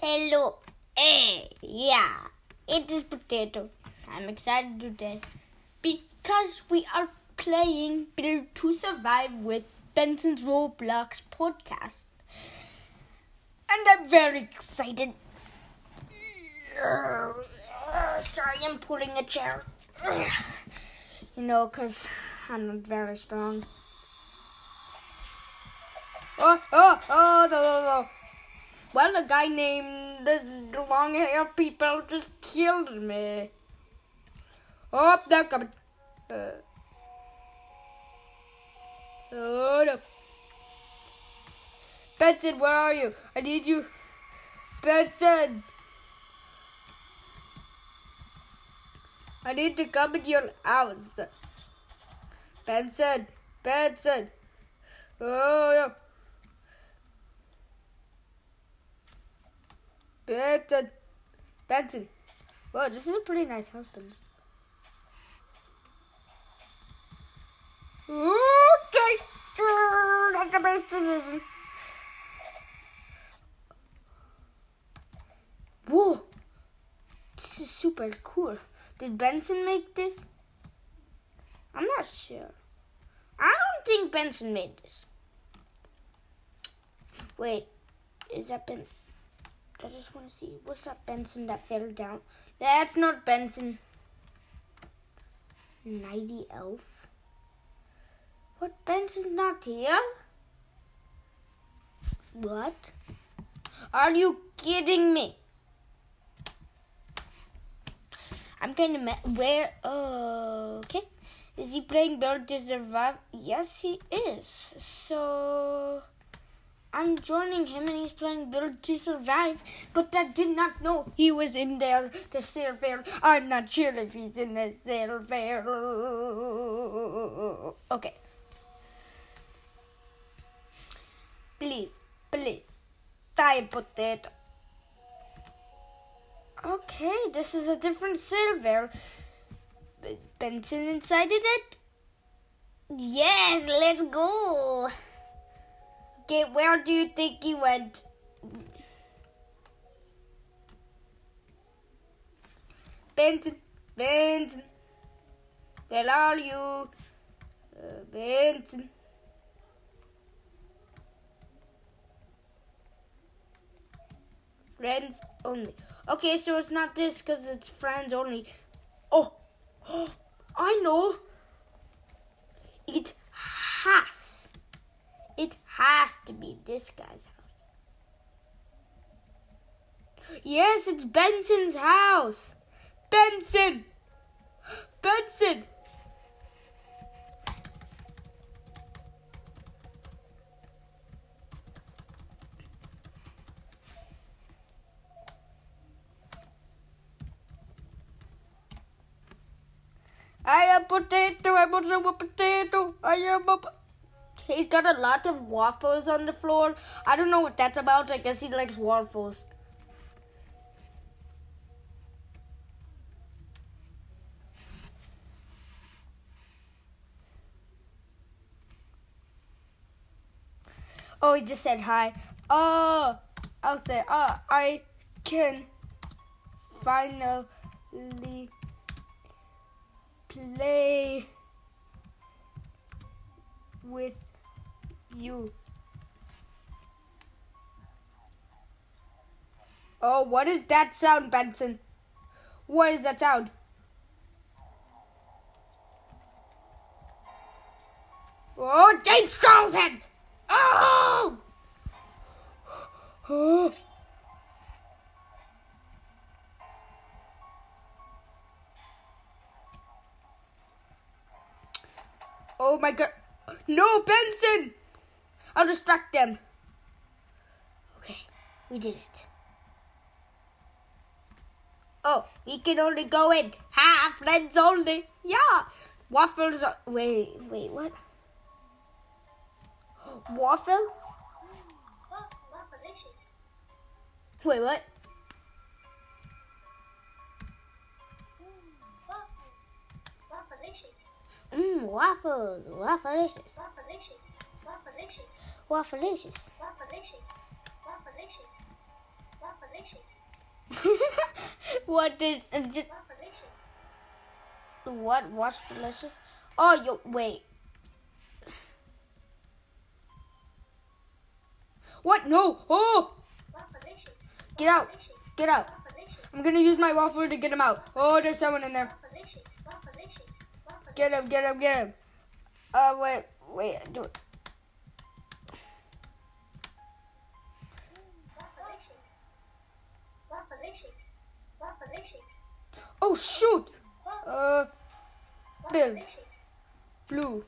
Hello. Hey, yeah, it is Potato. I'm excited today because we are playing Build to Survive with Benson's Roblox podcast. And I'm very excited. Sorry, I'm pulling a chair. You know, because I'm not very strong. Oh, oh, oh, no, no, no. Well, a guy named this long hair people just killed me. Oh, they're coming. Uh, oh, no. Benson, where are you? I need you. Benson! I need to come in your house. Benson! Benson! Oh, no. Benson. Benson. Well, this is a pretty nice husband. Okay. Not the best decision. Whoa. This is super cool. Did Benson make this? I'm not sure. I don't think Benson made this. Wait, is that Benson? I just want to see. What's that Benson that fell down? That's not Benson. Nighty Elf. What? Benson's not here? What? Are you kidding me? I'm gonna where? Uh, okay. Is he playing Build to Survive? Yes, he is. So. I'm joining him and he's playing Build to Survive, but I did not know he was in there, the server. I'm not sure if he's in the server. Okay. Please, please, die potato. Okay, this is a different server. Is Benson inside it? Yes, let's go. Okay, where do you think he went? Benson, Benson, where are you? Uh, Benson. Friends only. Okay, so it's not this because it's friends only. Oh, oh, I know. It has. It has to be this guy's house. Yes, it's Benson's house. Benson! Benson! I am potato, I'm also a potato, I am a... He's got a lot of waffles on the floor. I don't know what that's about. I guess he likes waffles. Oh, he just said hi. Oh, I'll say, oh, I can finally play with you. Oh, what is that sound, Benson? What is that sound? Oh, James Charleshead! Oh! oh! Oh my god. No, Benson! I'll distract them. Okay, we did it. Oh, we can only go in half friends only. Yeah. Waffles are. Wait, wait, what? Waffle? Wait, what? Mmm, waffles. Waffleicious. Waffleicious. Waffleicious. Waffleicious. what is uh, just, what? What's delicious? Oh, yo, wait. What? No! Oh! Get out! Get out! I'm gonna use my waffle to get him out. Oh, there's someone in there. Get him! Get him! Get him! Uh, wait, wait, do it. Oh shoot! Uh, build blue.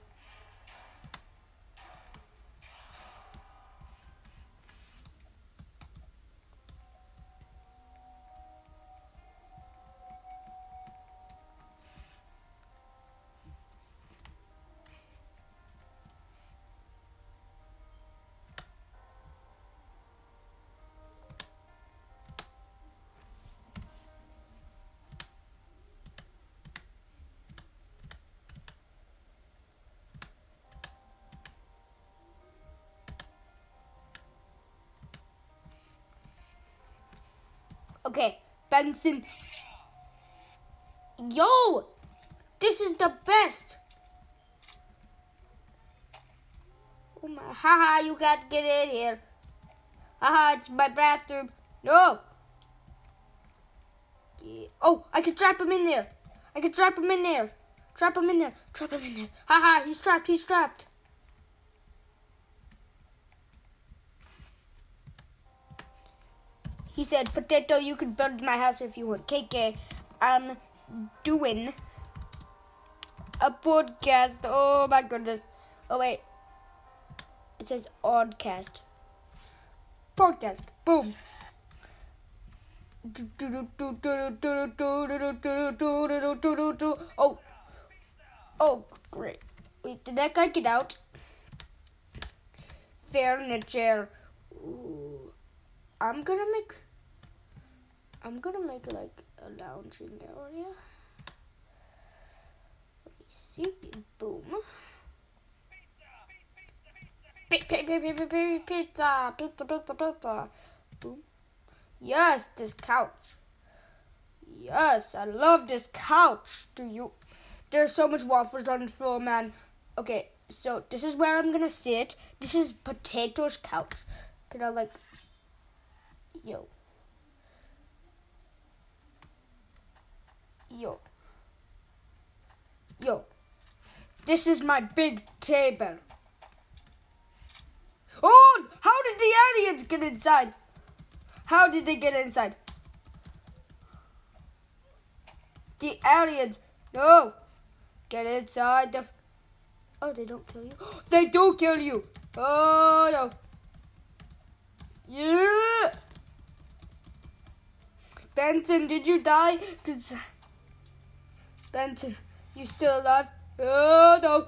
Okay, Benson. Yo, this is the best. Oh my, haha, you can't get in here. Haha, it's my bathroom. No. Yeah. Oh, I can trap him in there. I can trap him in there. Trap him in there. Trap him in there. Haha, he's trapped. He's trapped. He said, Potato, you can build my house if you want. KK, I'm doing a podcast. Oh my goodness. Oh, wait. It says oddcast. Podcast. Boom. Oh. Oh, great. Wait, did that guy get out? Furniture. Ooh. I'm gonna make I'm gonna make like a lounging area. Let me see. Boom. Pizza, pizza, pizza, pizza, pizza. Pizza. Boom. Yes, this couch. Yes, I love this couch. Do you? There's so much waffles on the floor, man. Okay, so this is where I'm gonna sit. This is Potato's couch. Can I like, yo? Yo. Yo. This is my big table. Oh, how did the aliens get inside? How did they get inside? The aliens. No. Get inside the. Oh, they don't kill you. they do kill you. Oh, no. Yeah. Benson, did you die? Cause Benson, you still alive? Oh no!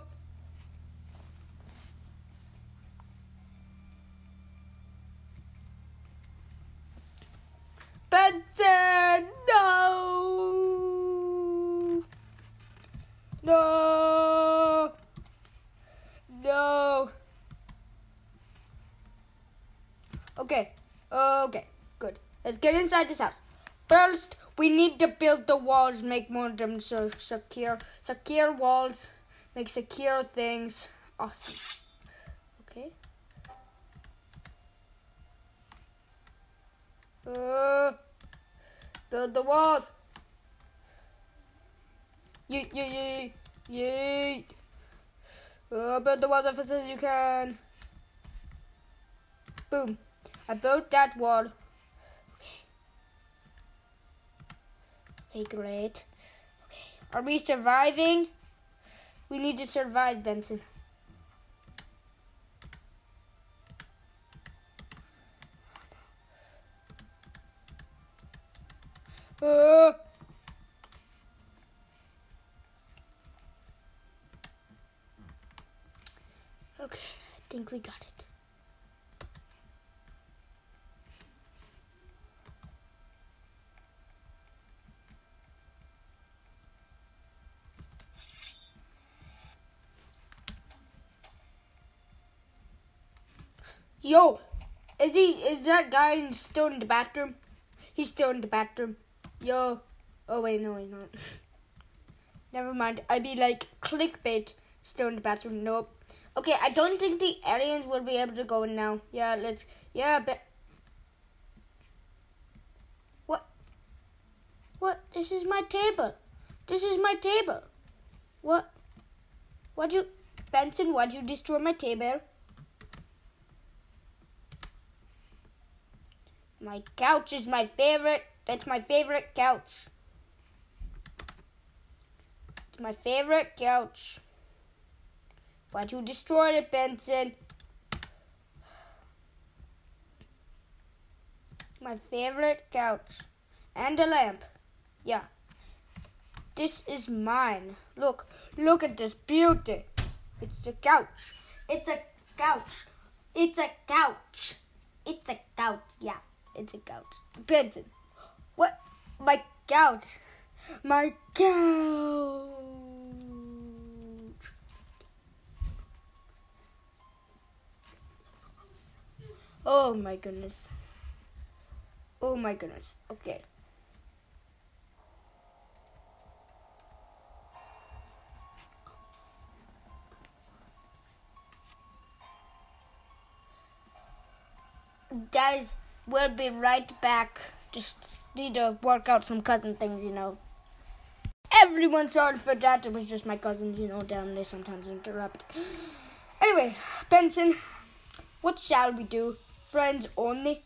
Benson, no! No! No! Okay, okay, good. Let's get inside this house. First, we need to build the walls, make more of them so secure. Secure walls, make secure things. Awesome. Okay. Uh, build the walls. Yeet, yeet, yeet, yeet. Uh, build the walls as fast as you can. Boom. I built that wall. Okay, great. Okay, are we surviving? We need to survive, Benson. Uh. Okay, I think we got it. Yo, is he? Is that guy still in the bathroom? He's still in the bathroom. Yo. Oh wait, no, wait, not. Never mind. I'd be like clickbait. Still in the bathroom. Nope. Okay, I don't think the aliens will be able to go in now. Yeah, let's. Yeah, but. What? What? This is my table. This is my table. What? Why'd you. Benson, why'd you destroy my table? My couch is my favorite. That's my favorite couch. It's my favorite couch. Why'd you destroy it, Benson? My favorite couch. And a lamp. Yeah. This is mine. Look, look at this beauty. It's a couch. It's a couch. It's a couch. It's a couch. Yeah, it's a gout. Benson. What? My gout. My gout. Oh my goodness. Oh my goodness. Okay. Guys, we'll be right back. Just need to work out some cousin things, you know. Everyone sorry for that. It was just my cousins, you know, down there sometimes interrupt. Anyway, Benson, what shall we do? Friends only?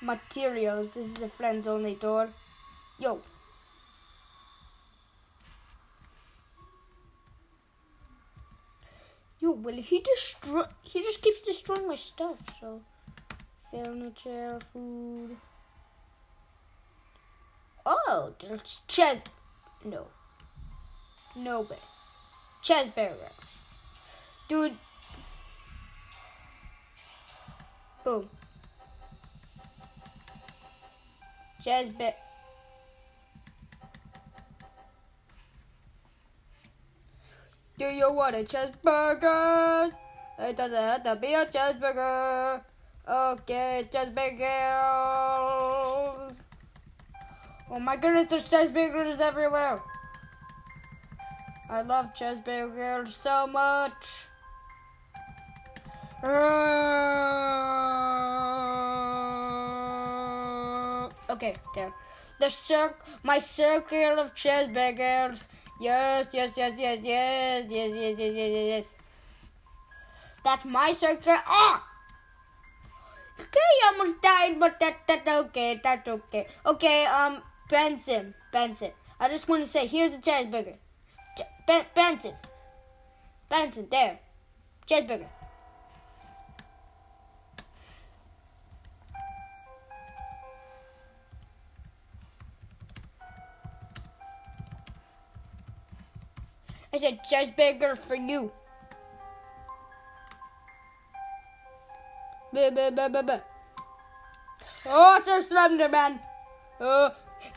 Materials. This is a friends only door. Yo. Yo, well, he destroy. He just keeps destroying my stuff. So, furniture, food. Oh, there's chess. No. No way. Chess barrels. Dude. Boom. Chess bar. You want a cheeseburger? It doesn't have to be a cheeseburger. Okay, cheeseburgers. Oh my goodness, there's cheeseburgers everywhere. I love cheeseburgers so much. Okay, there. The cir- my circle of cheeseburgers. Yes, yes, yes, yes, yes, yes, yes, yes, yes, yes, yes. That's my circle. Ah! Okay, I almost died, but that that's okay. That's okay. Okay, um, Benson, Benson. I just want to say, here's the cheeseburger. Ben- Benson, Benson, there, cheeseburger. I said cheeseburger for you. Oh, it's a Slender Man. Oh,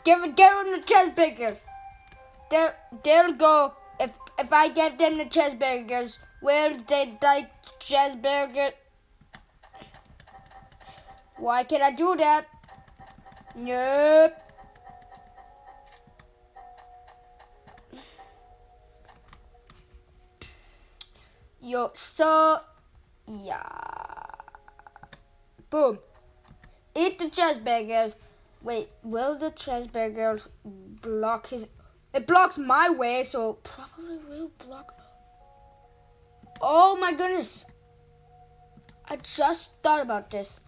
give give him the cheeseburgers. There, they'll go. If if I give them the cheeseburgers, will they like cheeseburger? Why can I do that? Nope. Yo, so yeah. Boom. Eat the cheeseburgers. Wait, will the cheeseburgers block his? It blocks my way, so probably will block. Oh my goodness! I just thought about this.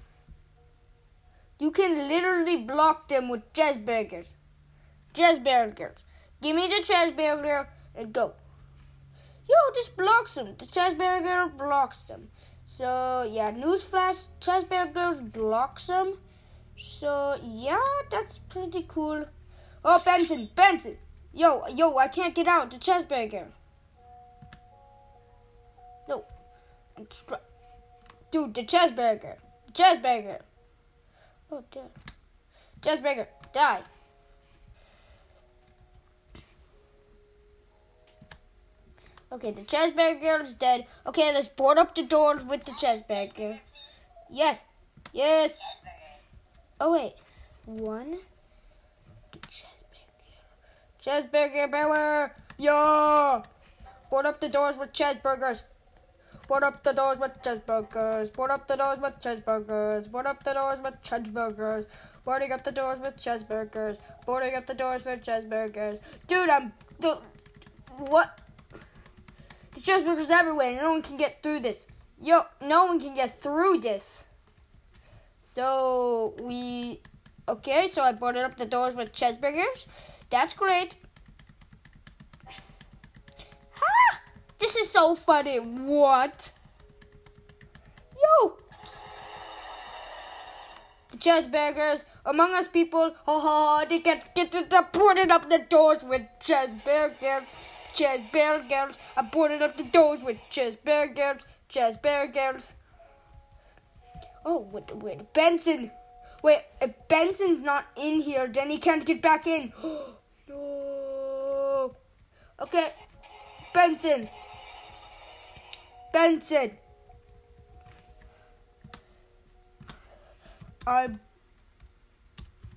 You can literally block them with cheeseburgers. Cheeseburgers. Give me the cheeseburger and go. Yo, this blocks them. The cheeseburger blocks them. So yeah, newsflash, cheeseburgers blocks them. So yeah, that's pretty cool. Oh, Benson, Benson, yo, yo, I can't get out the cheeseburger. No, I'm dude, the cheeseburger, cheeseburger. Oh, dear. cheeseburger, die. Okay, the cheeseburger is dead. Okay, let's board up the doors with the cheeseburger. Yes, yes. Oh wait, one. Cheeseburger. Cheeseburger power. Yo. Board up the doors with cheeseburgers. Board up the doors with cheeseburgers. Board up the doors with cheeseburgers. Board up the doors with cheeseburgers. Boarding up the doors with cheeseburgers. Boarding up the doors with cheeseburgers. Dude, I'm. Dude, what? The cheeseburgers everywhere. No one can get through this. Yo, no one can get through this. So we. Okay, so I boarded up the doors with cheeseburgers. That's great. This is so funny. What? Yo! The cheeseburgers, among us people, haha, they get get the boarded up the doors with cheeseburgers, cheeseburgers. I boarded up the doors with cheeseburgers, cheeseburgers. Oh, wait, wait, Benson. Wait, if Benson's not in here, then he can't get back in. no. Okay, Benson. Benson. I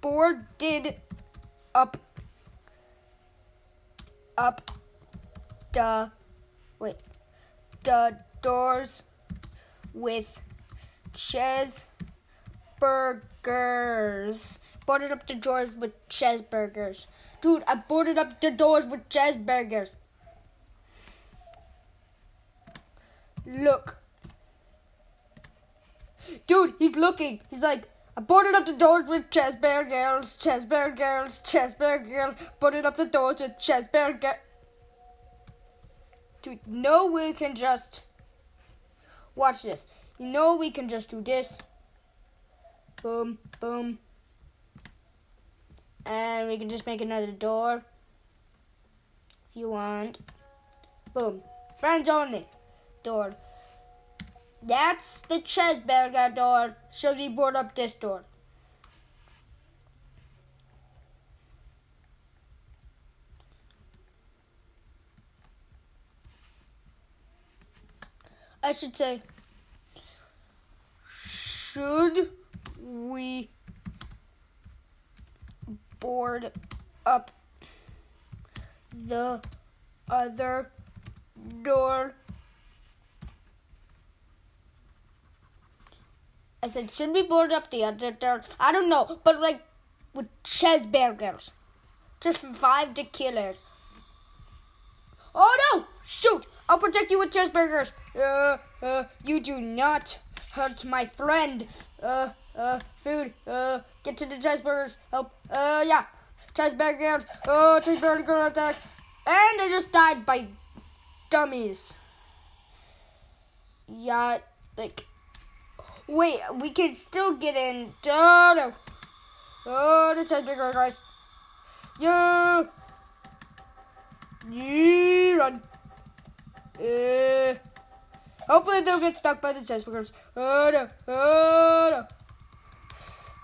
boarded up up the wait the doors with cheeseburgers. Boarded up the doors with cheeseburgers. Dude, I boarded up the doors with cheeseburgers. Look. Dude, he's looking. He's like, I boarded up the doors with Chessbear girls, Chessbear girls, Chessbear girls, boarded up the doors with Chessbear girls. Dude, no, we can just. Watch this. You know, we can just do this. Boom, boom. And we can just make another door. If you want. Boom. Friends only door. That's the cheeseburger door. So we board up this door. I should say, should we board up the other door? I said, should we board up the other door? I don't know, but like with cheeseburgers. Just for to killers. Oh no! Shoot! I'll protect you with cheeseburgers. Uh, uh, you do not hurt my friend. Uh, uh, food. Uh, get to the cheeseburgers. Help. Uh, yeah. Cheeseburgers. Oh, cheeseburger attack. And I just died by dummies. Yeah, like Wait, we can still get in. Oh, no. Oh, this is bigger, guys. Yeah. Yeah, run. Uh, hopefully they'll get stuck by the because. Oh, no. Oh, no.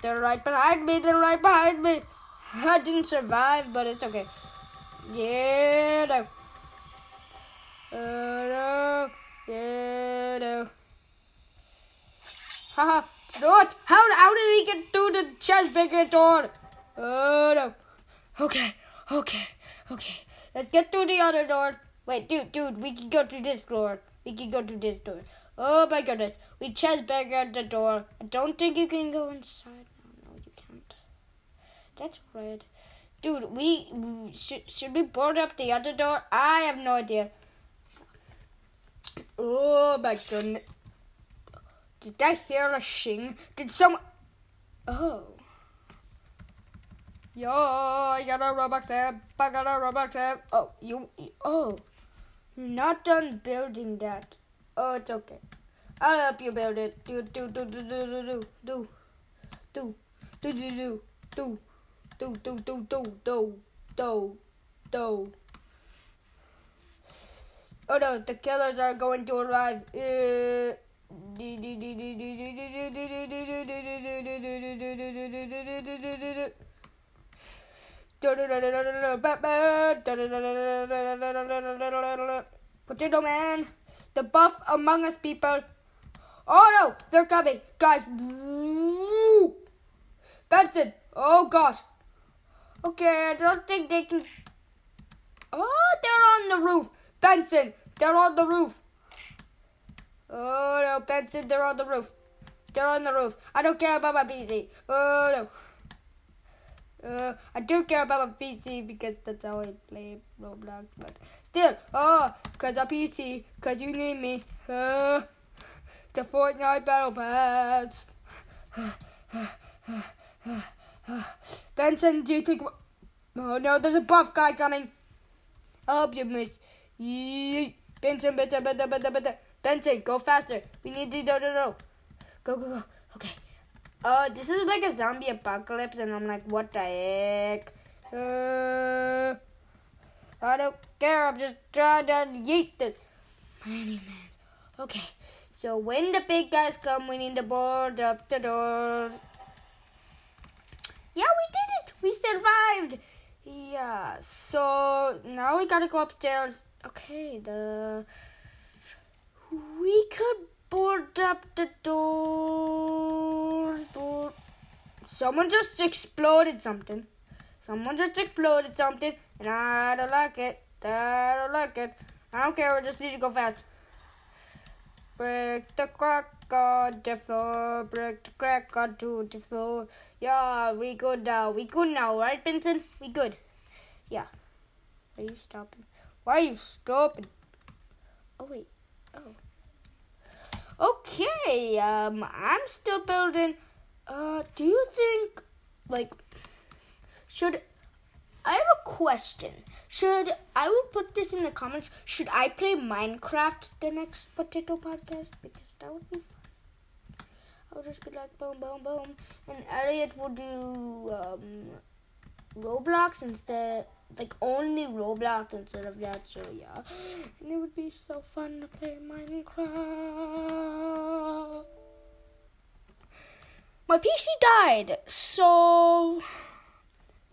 They're right behind me. They're right behind me. I didn't survive, but it's okay. Yeah, no. Oh, no. Yeah, no. Haha. What? How, how did he get through the cheeseburger door? Oh no. Okay. Okay. Okay. Let's get through the other door. Wait, dude, dude, we can go through this door. We can go through this door. Oh my goodness. We cheeseburger the door. I don't think you can go inside. No, no, you can't. That's weird. Dude, we should should we board up the other door? I have no idea. Oh my goodness. Did I hear a shing? Did someone. Oh. Yo, I got a Robux app. I got a Robux app. Oh, you. Oh. You're not done building that. Oh, it's okay. I'll help you build it. Do, do, do, do, do, do, do. Do. Do, do, do, do. Do, do, do, do, do. Do. Do. Oh no, the killers are going to arrive. Uh, Potato Man, the buff among us people. Oh no, they're coming, guys. Benson! Oh gosh. Okay, I don't think they can. Oh, they're on the roof. Benson, they're on the roof. Oh no, Benson, they're on the roof. They're on the roof. I don't care about my PC. Oh no. Uh, I do care about my PC because that's how I play Roblox. But still, oh, cause a PC, cause you need me. Uh, the Fortnite Battle Pass. Benson, do you think? Oh no, there's a buff guy coming. I hope you miss. Benson, Benson, Benson, Benson, Benson. Benson, go faster. We need to go, go, go. Go, go, go. Okay. Uh, this is like a zombie apocalypse, and I'm like, what the heck? Uh, I don't care. I'm just trying to yeet this. Many man. Okay. So when the big guys come, we need to board up the door. Yeah, we did it. We survived. Yeah. So now we gotta go upstairs. Okay. The we could board up the doors. Board. Someone just exploded something. Someone just exploded something, and I don't like it. I don't like it. I don't care. We just need to go fast. Break the crack on the floor. Break the crack onto the floor. Yeah, we good now. We good now, right, Benson? We good. Yeah. Why Are you stopping? Why are you stopping? Oh wait. Oh. Okay. Um, I'm still building. Uh, do you think, like, should I have a question. Should I will put this in the comments? Should I play Minecraft the next potato podcast? Because that would be fun. I'll just be like boom, boom, boom, and Elliot will do um, Roblox instead, like only Roblox instead of that. So yeah, and it would be so fun to play Minecraft. My PC died, so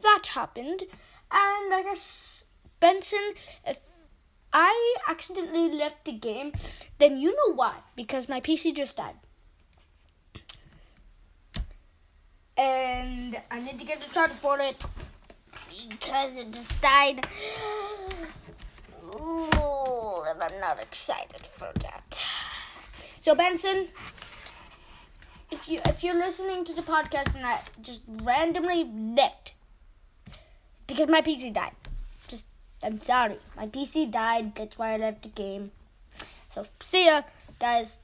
that happened. And I guess, Benson, if I accidentally left the game, then you know why. Because my PC just died. And I need to get the charger for it. Because it just died. Ooh, and I'm not excited for that. So, Benson, if you if you're listening to the podcast and I just randomly left because my PC died. Just, I'm sorry. My PC died. That's why I left the game. So, see ya, guys.